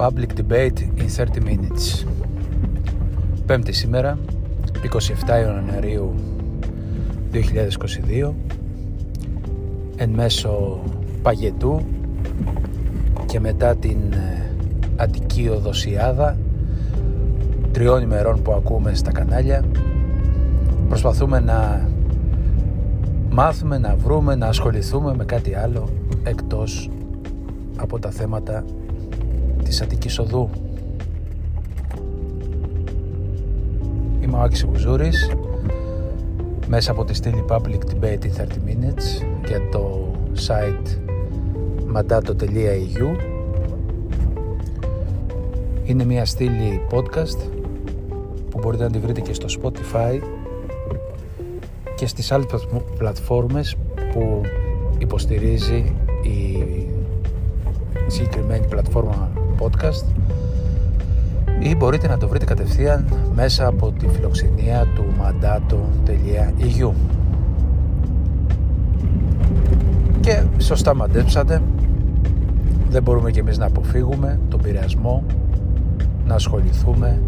Public Debate in 30 Minutes. Πέμπτη σήμερα, 27 Ιανουαρίου 2022 εν μέσω παγετού και μετά την ε, Αττική Οδοσιάδα τριών ημερών που ακούμε στα κανάλια προσπαθούμε να μάθουμε, να βρούμε, να ασχοληθούμε με κάτι άλλο εκτός από τα θέματα της Αττικής Οδού. Είμαι ο Άκης Βουζούρης μέσα από τη στήλη Public Debate in 30 Minutes για το site mandato.eu Είναι μια στήλη podcast που μπορείτε να τη βρείτε και στο Spotify και στις άλλες πλατφόρμες που υποστηρίζει η συγκεκριμένη πλατφόρμα podcast ή μπορείτε να το βρείτε κατευθείαν μέσα από τη φιλοξενία του mandato.eu και σωστά μαντέψατε δεν μπορούμε και εμείς να αποφύγουμε τον πειρασμό να ασχοληθούμε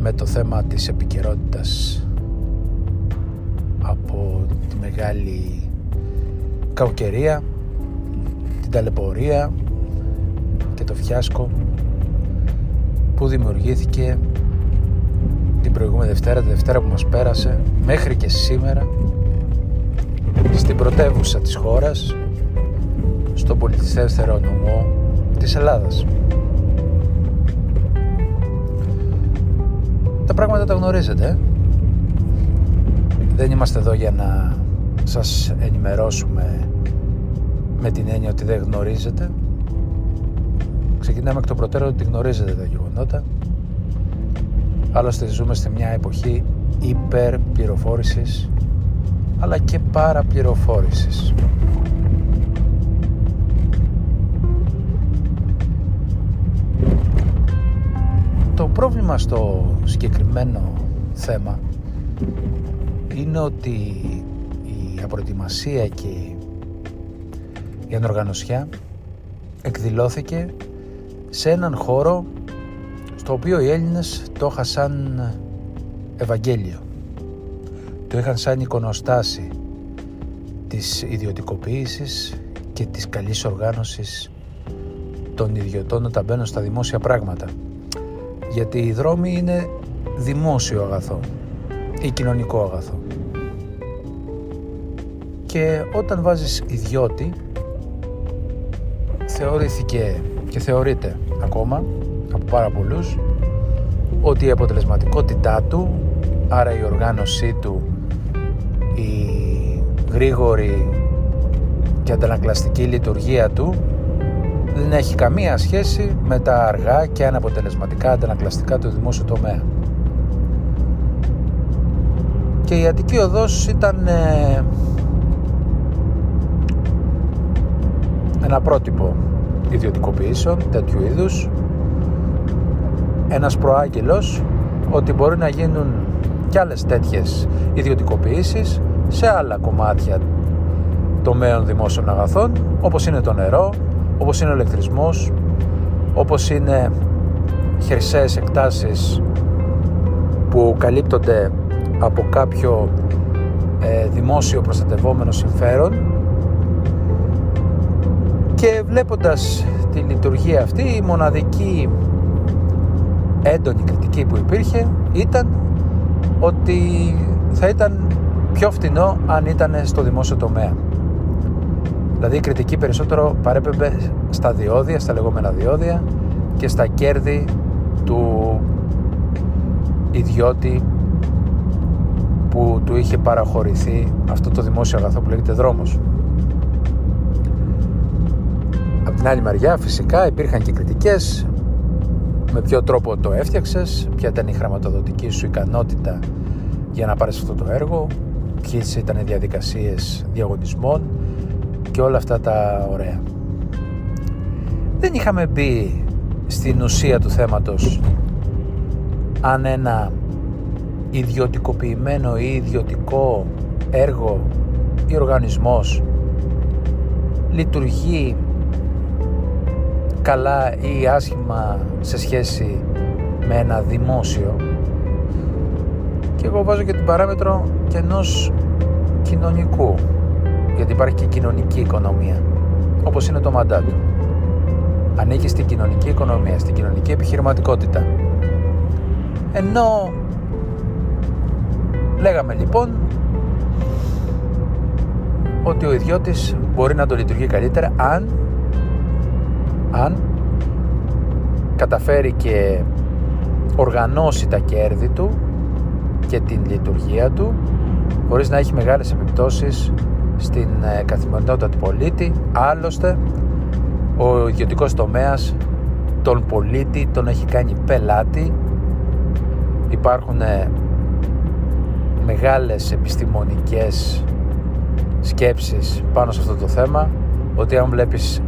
με το θέμα της επικαιρότητας από τη μεγάλη κακοκαιρία την ταλαιπωρία και το φιάσκο που δημιουργήθηκε την προηγούμενη Δευτέρα, τη Δευτέρα που μας πέρασε μέχρι και σήμερα στην πρωτεύουσα της χώρας στον πολιτιστεύθερο νομό της Ελλάδας. Τα πράγματα τα γνωρίζετε. Ε; Δεν είμαστε εδώ για να σας ενημερώσουμε με την έννοια ότι δεν γνωρίζετε. Ξεκινάμε εκ των προτέρων ότι γνωρίζετε τα γεγονότα. Άλλωστε ζούμε σε μια εποχή υπερπληροφόρησης αλλά και παραπληροφόρησης. Το πρόβλημα στο συγκεκριμένο θέμα είναι ότι η απροετοιμασία και η ανοργανωσιά εκδηλώθηκε σε έναν χώρο στο οποίο οι Έλληνες το είχαν σαν Ευαγγέλιο. Το είχαν σαν εικονοστάση της ιδιωτικοποίησης και της καλής οργάνωσης των ιδιωτών όταν μπαίνουν στα δημόσια πράγματα. Γιατί οι δρόμοι είναι δημόσιο αγαθό ή κοινωνικό αγαθό. Και όταν βάζεις ιδιώτη θεωρήθηκε και θεωρείται ακόμα από πάρα πολλούς ότι η αποτελεσματικότητά του, άρα η οργάνωσή του, η γρήγορη και αντανακλαστική λειτουργία του δεν έχει καμία σχέση με τα αργά και αναποτελεσματικά αντανακλαστικά του δημόσιου τομέα. Και η Αττική Οδός ήταν ε, ένα πρότυπο ιδιωτικοποιήσεων τέτοιου είδους. Ένας προάγγελος ότι μπορεί να γίνουν κι άλλες τέτοιες ιδιωτικοποιήσεις σε άλλα κομμάτια τομέων δημόσιων αγαθών όπως είναι το νερό, όπως είναι ο ηλεκτρισμός, όπως είναι χερσαίες εκτάσεις που καλύπτονται από κάποιο ε, δημόσιο προστατευόμενο συμφέρον και βλέποντας τη λειτουργία αυτή η μοναδική έντονη κριτική που υπήρχε ήταν ότι θα ήταν πιο φτηνό αν ήταν στο δημόσιο τομέα. Δηλαδή η κριτική περισσότερο παρέπεμπε στα διόδια, στα λεγόμενα διόδια και στα κέρδη του ιδιώτη που του είχε παραχωρηθεί αυτό το δημόσιο αγαθό που λέγεται δρόμος. Την άλλη μεριά φυσικά υπήρχαν και κριτικές με ποιο τρόπο το έφτιαξες, ποια ήταν η χρηματοδοτική σου ικανότητα για να πάρεις αυτό το έργο, ποιες ήταν οι διαδικασίες διαγωνισμών και όλα αυτά τα ωραία. Δεν είχαμε μπει στην ουσία του θέματος αν ένα ιδιωτικοποιημένο ή ιδιωτικό έργο ή οργανισμός λειτουργεί καλά ή άσχημα σε σχέση με ένα δημόσιο. Και εγώ βάζω και την παράμετρο και ενός κοινωνικού. Γιατί υπάρχει και κοινωνική οικονομία όπως είναι το μαντάτο ανήκει στην κοινωνική οικονομία στην κοινωνική επιχειρηματικότητα. Ενώ λέγαμε λοιπόν ότι ο ιδιώτης μπορεί να το λειτουργεί καλύτερα αν, αν καταφέρει και οργανώσει τα κέρδη του και την λειτουργία του χωρίς να έχει μεγάλες επιπτώσεις στην ε, καθημερινότητα του πολίτη. Άλλωστε, ο ιδιωτικός τομέας τον πολίτη τον έχει κάνει πελάτη. Υπάρχουν ε, μεγάλες επιστημονικές σκέψεις πάνω σε αυτό το θέμα ότι αν βλέπεις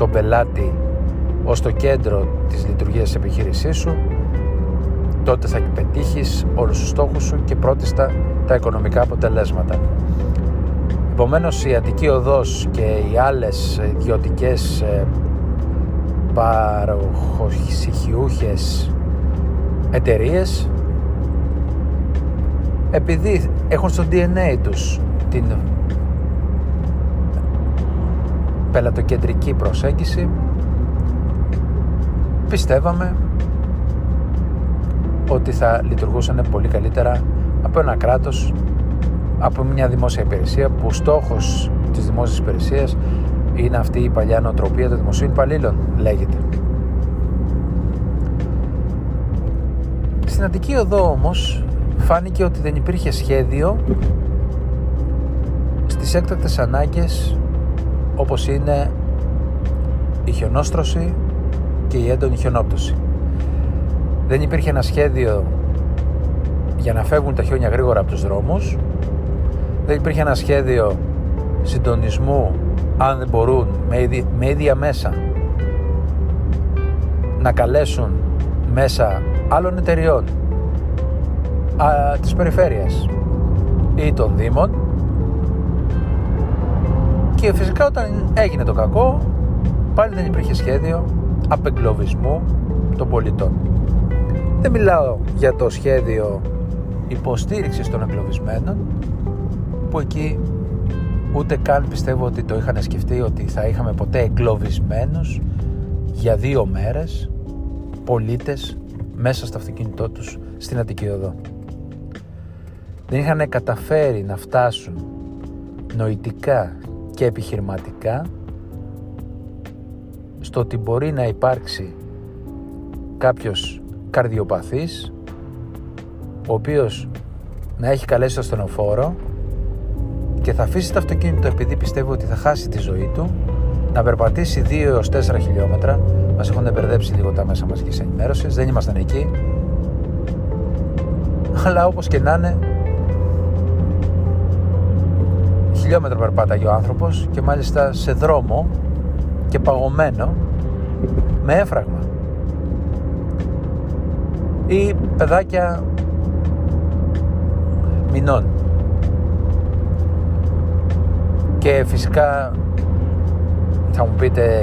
τον πελάτη ως το κέντρο της λειτουργίας της επιχείρησής σου τότε θα πετύχεις όλους τους στόχους σου και πρώτιστα τα οικονομικά αποτελέσματα. Επομένως η Αττική Οδός και οι άλλες ιδιωτικές ε, παροχοσυχιούχες εταιρείες επειδή έχουν στο DNA τους την πελατοκεντρική προσέγγιση πιστεύαμε ότι θα λειτουργούσαν πολύ καλύτερα από ένα κράτος, από μια δημόσια υπηρεσία που στόχος της δημόσιας υπηρεσίας είναι αυτή η παλιά νοοτροπία των δημοσίων υπαλλήλων, λέγεται. Στην Αττική Οδό όμως φάνηκε ότι δεν υπήρχε σχέδιο στις έκτακτες ανάγκες όπως είναι η χιονόστρωση και η έντονη χιονόπτωση. Δεν υπήρχε ένα σχέδιο για να φεύγουν τα χιόνια γρήγορα από τους δρόμους. Δεν υπήρχε ένα σχέδιο συντονισμού αν δεν μπορούν με ίδια μέσα να καλέσουν μέσα άλλων εταιριών α, της περιφέρειας ή των Δήμων και φυσικά όταν έγινε το κακό πάλι δεν υπήρχε σχέδιο απεγκλωβισμού των πολιτών. Δεν μιλάω για το σχέδιο υποστήριξης των εγκλωβισμένων που εκεί ούτε καν πιστεύω ότι το είχαν σκεφτεί ότι θα είχαμε ποτέ εγκλωβισμένους για δύο μέρες πολίτες μέσα στο αυτοκίνητό τους στην Αττική Οδό. Δεν είχαν καταφέρει να φτάσουν νοητικά και επιχειρηματικά στο ότι μπορεί να υπάρξει κάποιος καρδιοπαθής ο οποίος να έχει καλέσει το στενοφόρο και θα αφήσει το αυτοκίνητο επειδή πιστεύει ότι θα χάσει τη ζωή του να περπατήσει 2 έως 4 χιλιόμετρα. Μας έχουν μπερδέψει λίγο τα μέσα μαζικής ενημέρωσης. Δεν ήμασταν εκεί. Αλλά όπως και να είναι χιλιόμετρα περπάταγε ο άνθρωπος και μάλιστα σε δρόμο και παγωμένο με έφραγμα ή παιδάκια μηνών και φυσικά θα μου πείτε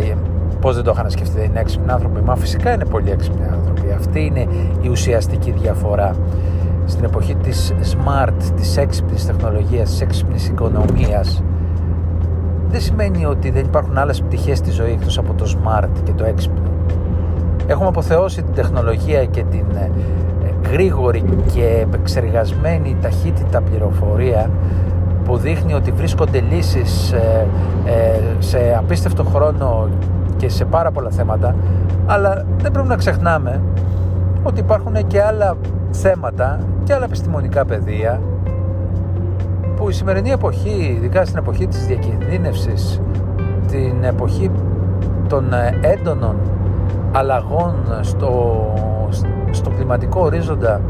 πώς δεν το είχαν σκεφτεί, δεν είναι έξυπνοι άνθρωποι. Μα φυσικά είναι πολύ έξυπνοι άνθρωποι. Αυτή είναι η ουσιαστική διαφορά. Στην εποχή της smart, της έξυπνης τεχνολογίας, της έξυπνης οικονομίας, δεν σημαίνει ότι δεν υπάρχουν άλλες πτυχές στη ζωή εκτός από το smart και το έξυπνο. Έχουμε αποθεώσει την τεχνολογία και την ε, γρήγορη και επεξεργασμένη ταχύτητα πληροφορία που δείχνει ότι βρίσκονται λύσεις ε, ε, σε απίστευτο χρόνο και σε πάρα πολλά θέματα αλλά δεν πρέπει να ξεχνάμε ότι υπάρχουν και άλλα θέματα και άλλα επιστημονικά πεδία που η σημερινή εποχή, ειδικά στην εποχή της διακινδύνευσης, την εποχή των έντονων αλλαγών στο, στο κλιματικό ορίζοντα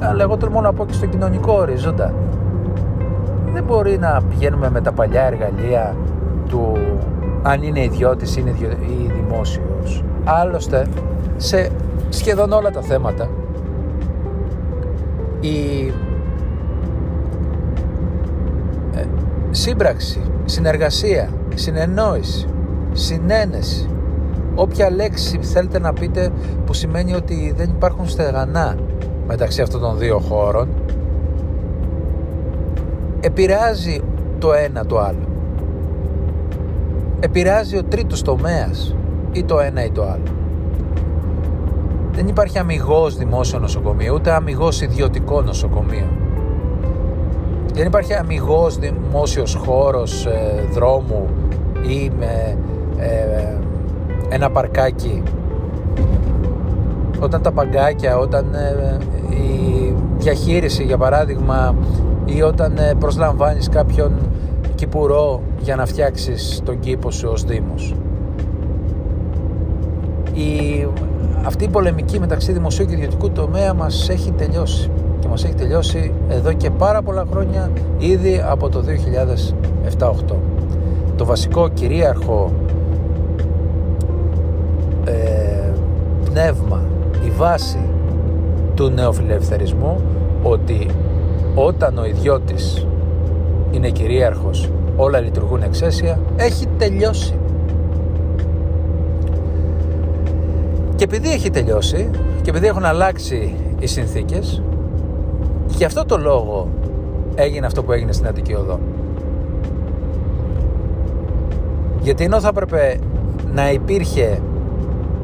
αλλά εγώ τολμώ να πω και στο κοινωνικό ορίζοντα δεν μπορεί να πηγαίνουμε με τα παλιά εργαλεία του αν είναι ιδιώτης είναι ή δημόσιος άλλωστε σε σχεδόν όλα τα θέματα η ε, σύμπραξη, συνεργασία, συνεννόηση, συνένεση όποια λέξη θέλετε να πείτε που σημαίνει ότι δεν υπάρχουν στεγανά μεταξύ αυτών των δύο χώρων επηρεάζει το ένα το άλλο. Επηρεάζει ο τρίτος τομέας ή το ένα ή το άλλο. Δεν υπάρχει αμυγός δημόσιο νοσοκομείο, ούτε αμυγός ιδιωτικό νοσοκομείο. Δεν υπάρχει αμυγός δημόσιος χώρος ε, δρόμου ή με ε, ένα παρκάκι. Όταν τα παγκάκια, όταν ε, η διαχείριση για παράδειγμα ή όταν ε, προσλαμβάνεις κάποιον κυπουρό για να φτιάξεις τον κήπο σου ως Δήμος. Η, αυτή η πολεμική μεταξύ δημοσίου και ιδιωτικού τομέα μας έχει τελειώσει και μας έχει τελειώσει εδώ και πάρα πολλά χρόνια ήδη από το 2007-2008. Το βασικό κυρίαρχο ε, πνεύμα, η βάση του νεοφιλελευθερισμού ότι όταν ο ιδιώτης είναι κυρίαρχος όλα λειτουργούν εξαίσια έχει τελειώσει και επειδή έχει τελειώσει και επειδή έχουν αλλάξει οι συνθήκες γι' αυτό το λόγο έγινε αυτό που έγινε στην Αττική Οδό. Γιατί ενώ θα έπρεπε να υπήρχε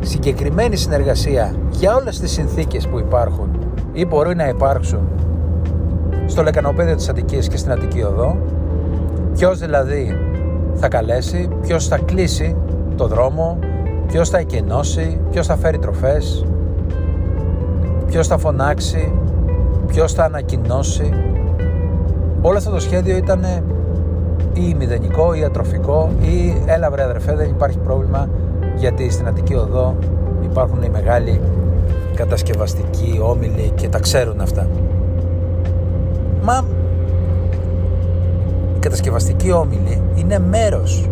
συγκεκριμένη συνεργασία για όλες τις συνθήκες που υπάρχουν ή μπορεί να υπάρξουν στο λεκανοπέδιο της Αττικής και στην Αττική Οδό ποιος δηλαδή θα καλέσει, ποιος θα κλείσει το δρόμο, ποιος θα εκενώσει, ποιος θα φέρει τροφές, ποιος θα φωνάξει, ποιος θα ανακοινώσει. Όλο αυτό το σχέδιο ήταν ή μηδενικό ή ατροφικό ή έλα βρε αδερφέ δεν υπάρχει πρόβλημα γιατί στην Αττική Οδό υπάρχουν οι μεγάλοι κατασκευαστικοί όμιλοι και τα ξέρουν αυτά. Μα η κατασκευαστική όμιλη είναι μέρος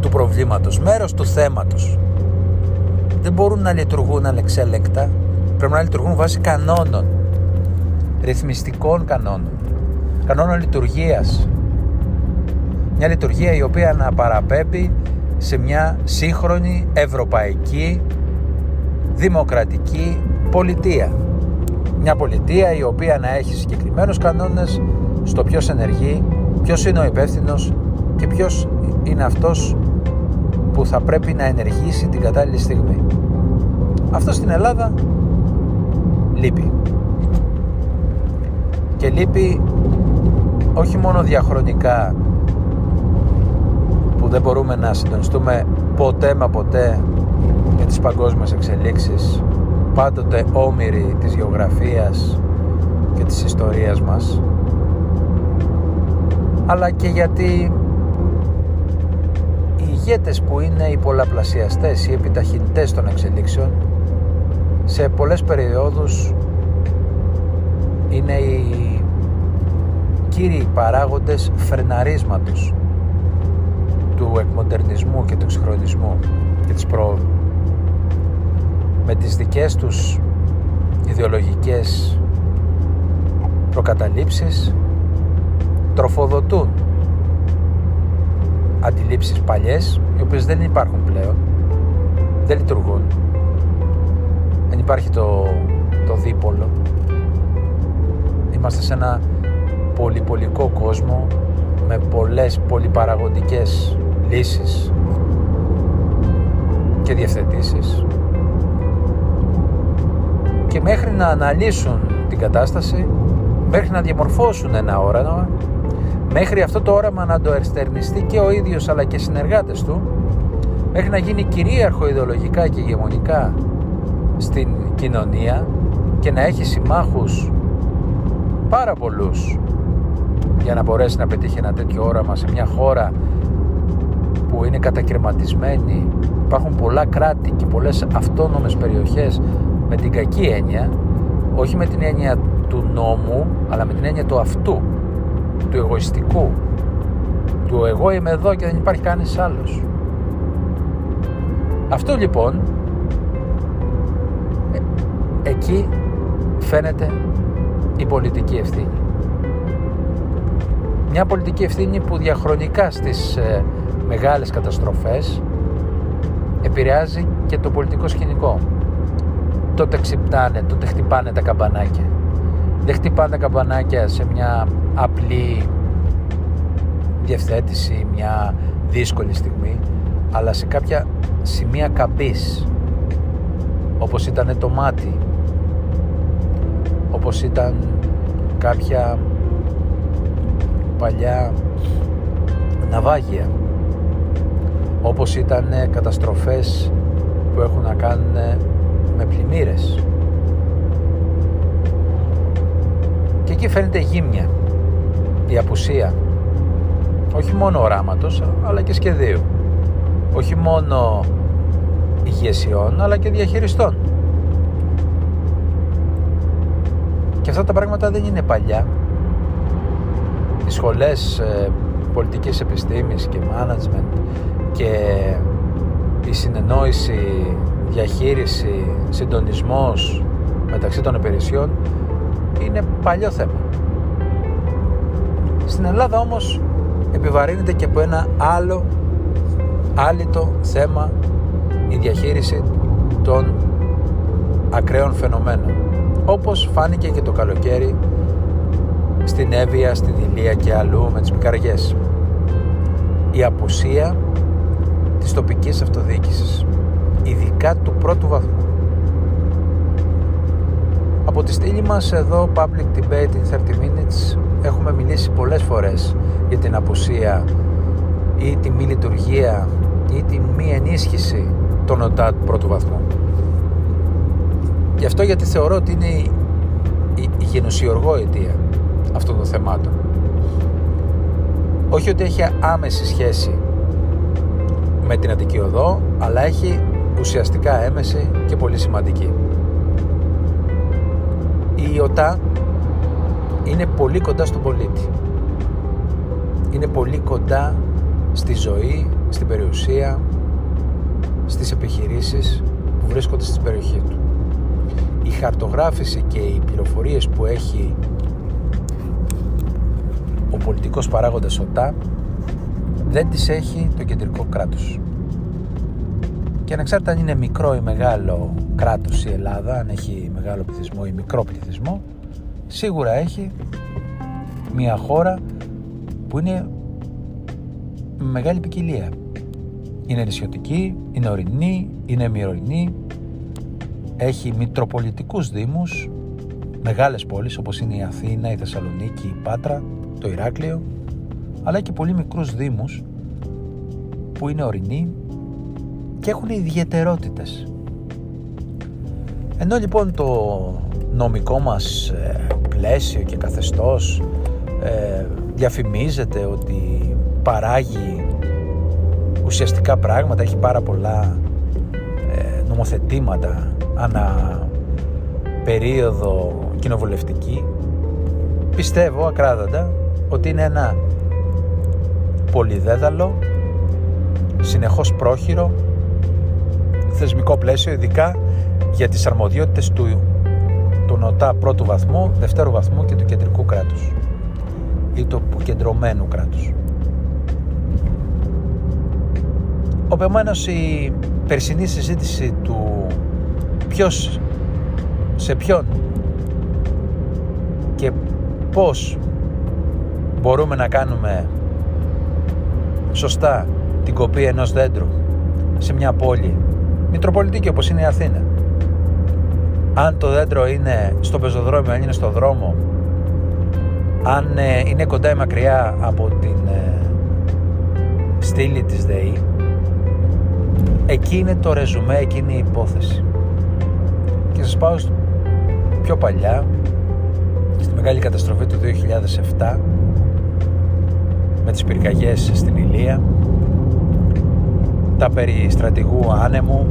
του προβλήματος, μέρος του θέματος. Δεν μπορούν να λειτουργούν ανεξέλεκτα, πρέπει να λειτουργούν βάσει κανόνων, ρυθμιστικών κανόνων, κανόνων λειτουργίας. Μια λειτουργία η οποία να παραπέμπει σε μια σύγχρονη ευρωπαϊκή δημοκρατική πολιτεία. Μια πολιτεία η οποία να έχει συγκεκριμένους κανόνες στο ποιος ενεργεί, ποιος είναι ο υπεύθυνος και ποιος είναι αυτός που θα πρέπει να ενεργήσει την κατάλληλη στιγμή. Αυτό στην Ελλάδα λείπει. Και λείπει όχι μόνο διαχρονικά που δεν μπορούμε να συντονιστούμε ποτέ μα ποτέ για τις παγκόσμιες εξελίξεις πάντοτε όμοιροι της γεωγραφίας και της ιστορίας μας αλλά και γιατί οι ηγέτες που είναι οι πολλαπλασιαστές, οι επιταχυντές των εξελίξεων σε πολλές περιόδους είναι οι κύριοι παράγοντες φρεναρίσματος του εκμοντερνισμού και του εξυγχρονισμού και της πρόοδου. Με τις δικές τους ιδεολογικές προκαταλήψεις τροφοδοτούν αντιλήψεις παλιές οι οποίες δεν υπάρχουν πλέον δεν λειτουργούν. Δεν υπάρχει το, το δίπολο. Είμαστε σε ένα πολυπολικό κόσμο με πολλές πολυπαραγοντικές λύσεις και διευθετήσεις. Και μέχρι να αναλύσουν την κατάσταση μέχρι να διαμορφώσουν ένα όραμα μέχρι αυτό το όραμα να το ερστερνιστεί και ο ίδιος αλλά και οι συνεργάτες του μέχρι να γίνει κυρίαρχο ιδεολογικά και ηγεμονικά στην κοινωνία και να έχει συμμάχους πάρα πολλούς για να μπορέσει να πετύχει ένα τέτοιο όραμα σε μια χώρα που είναι κατακαιρματισμένη υπάρχουν πολλά κράτη και πολλές αυτόνομες περιοχές με την κακή έννοια όχι με την έννοια του νόμου αλλά με την έννοια του αυτού του εγωιστικού του εγώ είμαι εδώ και δεν υπάρχει κανείς άλλος αυτό λοιπόν ε, εκεί φαίνεται η πολιτική ευθύνη μια πολιτική ευθύνη που διαχρονικά στις ε, μεγάλες καταστροφές επηρεάζει και το πολιτικό σκηνικό. Τότε ξυπνάνε, τότε χτυπάνε τα καμπανάκια. Δεν χτυπάνε τα καμπανάκια σε μια απλή διευθέτηση, μια δύσκολη στιγμή, αλλά σε κάποια σημεία καμπής, όπως ήταν το μάτι, όπως ήταν κάποια παλιά ναυάγια όπως ήταν καταστροφές που έχουν να κάνουν με πλημμύρες. Και εκεί φαίνεται γύμνια η απουσία. Όχι μόνο οράματος αλλά και σχεδίου. Όχι μόνο ηγεσιών αλλά και διαχειριστών. Και αυτά τα πράγματα δεν είναι παλιά. Οι σχολές ε, πολιτικής επιστήμης και management και η συνεννόηση, διαχείριση, συντονισμός μεταξύ των υπηρεσιών είναι παλιό θέμα. Στην Ελλάδα όμως επιβαρύνεται και από ένα άλλο άλυτο θέμα η διαχείριση των ακραίων φαινομένων όπως φάνηκε και το καλοκαίρι στην Εύβοια, στη Δηλία και αλλού με τις πικαριές. Η απουσία της τοπικής αυτοδιοίκησης, ειδικά του πρώτου βαθμού. Από τη στήλη μας εδώ Public Debate in 30 Minutes έχουμε μιλήσει πολλές φορές για την απουσία ή τη μη λειτουργία ή τη μη ενίσχυση των ΟΤΑ του πρώτου βαθμού. Γι' αυτό γιατί θεωρώ ότι είναι η, η, η γενουσιοργό αιτία αυτών των θεμάτων. Όχι ότι έχει άμεση σχέση με την Αττική Οδό, αλλά έχει ουσιαστικά έμεση και πολύ σημαντική. Η ΟΤΑ είναι πολύ κοντά στον πολίτη. Είναι πολύ κοντά στη ζωή, στην περιουσία, στις επιχειρήσεις που βρίσκονται στην περιοχή του. Η χαρτογράφηση και οι πληροφορίες που έχει ο πολιτικός παράγοντας ΟΤΑ δεν τις έχει το κεντρικό κράτος. Και ανεξάρτητα αν είναι μικρό ή μεγάλο κράτος η Ελλάδα, αν έχει μεγάλο πληθυσμό ή μικρό πληθυσμό, σίγουρα έχει μια χώρα που είναι με μεγάλη ποικιλία. Είναι νησιωτική, είναι ορεινή, είναι μυρωινή, έχει μητροπολιτικούς δήμους, μεγάλες πόλεις όπως είναι η Αθήνα, η Θεσσαλονίκη, η Πάτρα, το Ηράκλειο, αλλά και πολύ μικρούς δήμους που είναι ορεινοί και έχουν ιδιαιτερότητες. Ενώ λοιπόν το νομικό μας ε, πλαίσιο και καθεστώς ε, διαφημίζεται ότι παράγει ουσιαστικά πράγματα, έχει πάρα πολλά ε, νομοθετήματα ανά περίοδο κοινοβουλευτική. Πιστεύω ακράδαντα ότι είναι ένα πολυδέδαλο συνεχώς πρόχειρο θεσμικό πλαίσιο ειδικά για τις αρμοδιότητες του, του νοτά πρώτου βαθμού, δευτέρου βαθμού και του κεντρικού κράτους ή του κεντρωμένου κράτους. Οπομένως η περσινή συζήτηση του ποιος σε ποιον και πώς μπορούμε να κάνουμε σωστά την κοπή ενός δέντρου σε μια πόλη Μητροπολιτική όπως είναι η Αθήνα. Αν το δέντρο είναι στο πεζοδρόμιο, αν είναι στο δρόμο, αν ε, είναι κοντά ή μακριά από την ε, στήλη της ΔΕΗ, εκεί είναι το ρεζουμέ, εκεί είναι η υπόθεση. Και σας πάω πιο παλιά, στη μεγάλη καταστροφή του 2007, με τις πυρκαγιές στην Ηλία, τα περί στρατηγού άνεμου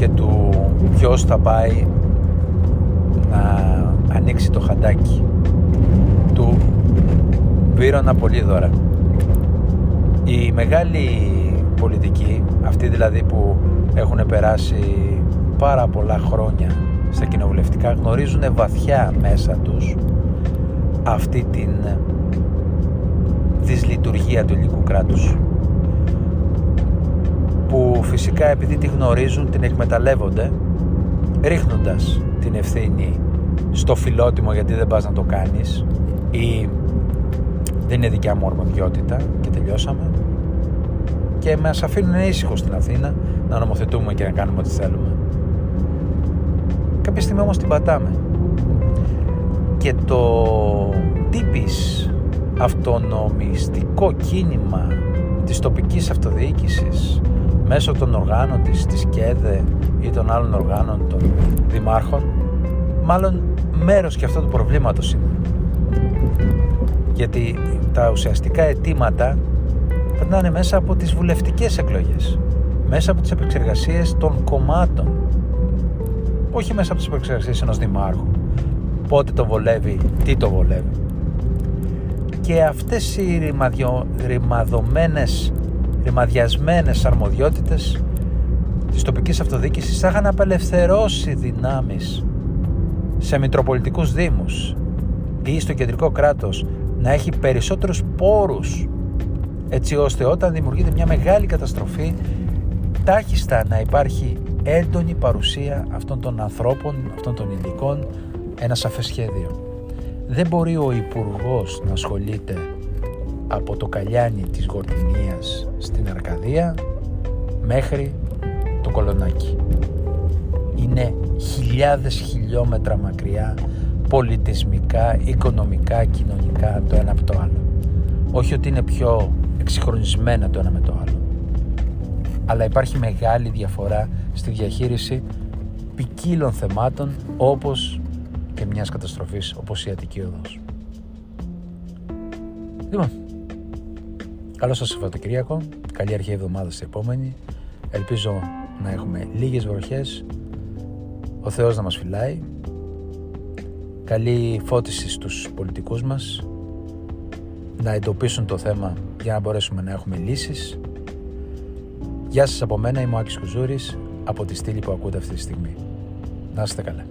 και του ποιος θα πάει να ανοίξει το χαντάκι του Βύρονα Πολύδωρα. Η μεγάλη πολιτική, αυτοί δηλαδή που έχουν περάσει πάρα πολλά χρόνια στα κοινοβουλευτικά, γνωρίζουν βαθιά μέσα τους αυτή την δυσλειτουργία του ελληνικού κράτους που φυσικά επειδή τη γνωρίζουν την εκμεταλλεύονται ρίχνοντας την ευθύνη στο φιλότιμο γιατί δεν πας να το κάνεις ή δεν είναι δικιά μου αρμοδιότητα και τελειώσαμε και μας αφήνουν ήσυχο στην Αθήνα να νομοθετούμε και να κάνουμε ό,τι θέλουμε. Κάποια στιγμή όμως την πατάμε και το τύπης αυτονομιστικό κίνημα της τοπικής αυτοδιοίκησης μέσω των οργάνων της, της ΚΕΔΕ ή των άλλων οργάνων των δημάρχων μάλλον μέρος και αυτό του προβλήματος είναι. Γιατί τα ουσιαστικά αιτήματα περνάνε μέσα από τις βουλευτικές εκλογές, μέσα από τις επεξεργασίες των κομμάτων, όχι μέσα από τις επεξεργασίες ενός δημάρχου. Πότε το βολεύει, τι το βολεύει. Και αυτές οι ρημαδιο, ρημαδωμένες, ρημαδιασμένες αρμοδιότητες της τοπικής αυτοδιοίκησης θα είχαν απελευθερώσει δυνάμεις σε μητροπολιτικούς δήμους ή στο κεντρικό κράτος να έχει περισσότερους πόρους έτσι ώστε όταν δημιουργείται μια μεγάλη καταστροφή τάχιστα να υπάρχει έντονη παρουσία αυτών των ανθρώπων, αυτών των υλικών, ένα σαφές σχέδιο. Δεν μπορεί ο υπουργός να ασχολείται από το καλιάνι της Γορτινίας στην Αρκαδία μέχρι το Κολονάκι. Είναι χιλιάδες χιλιόμετρα μακριά πολιτισμικά, οικονομικά, κοινωνικά το ένα από το άλλο. Όχι ότι είναι πιο εξυγχρονισμένα το ένα με το άλλο. Αλλά υπάρχει μεγάλη διαφορά στη διαχείριση ποικίλων θεμάτων όπως και μιας καταστροφής όπως η Αττική Οδός. Λοιπόν, καλό σας Σαββατοκυριακό, καλή αρχή εβδομάδας στην επόμενη. Ελπίζω να έχουμε λίγες βροχές, ο Θεός να μας φυλάει, καλή φώτιση στους πολιτικούς μας, να εντοπίσουν το θέμα για να μπορέσουμε να έχουμε λύσεις. Γεια σας από μένα, είμαι ο Άκης Κουζούρης, από τη στήλη που ακούτε αυτή τη στιγμή. Να είστε καλά.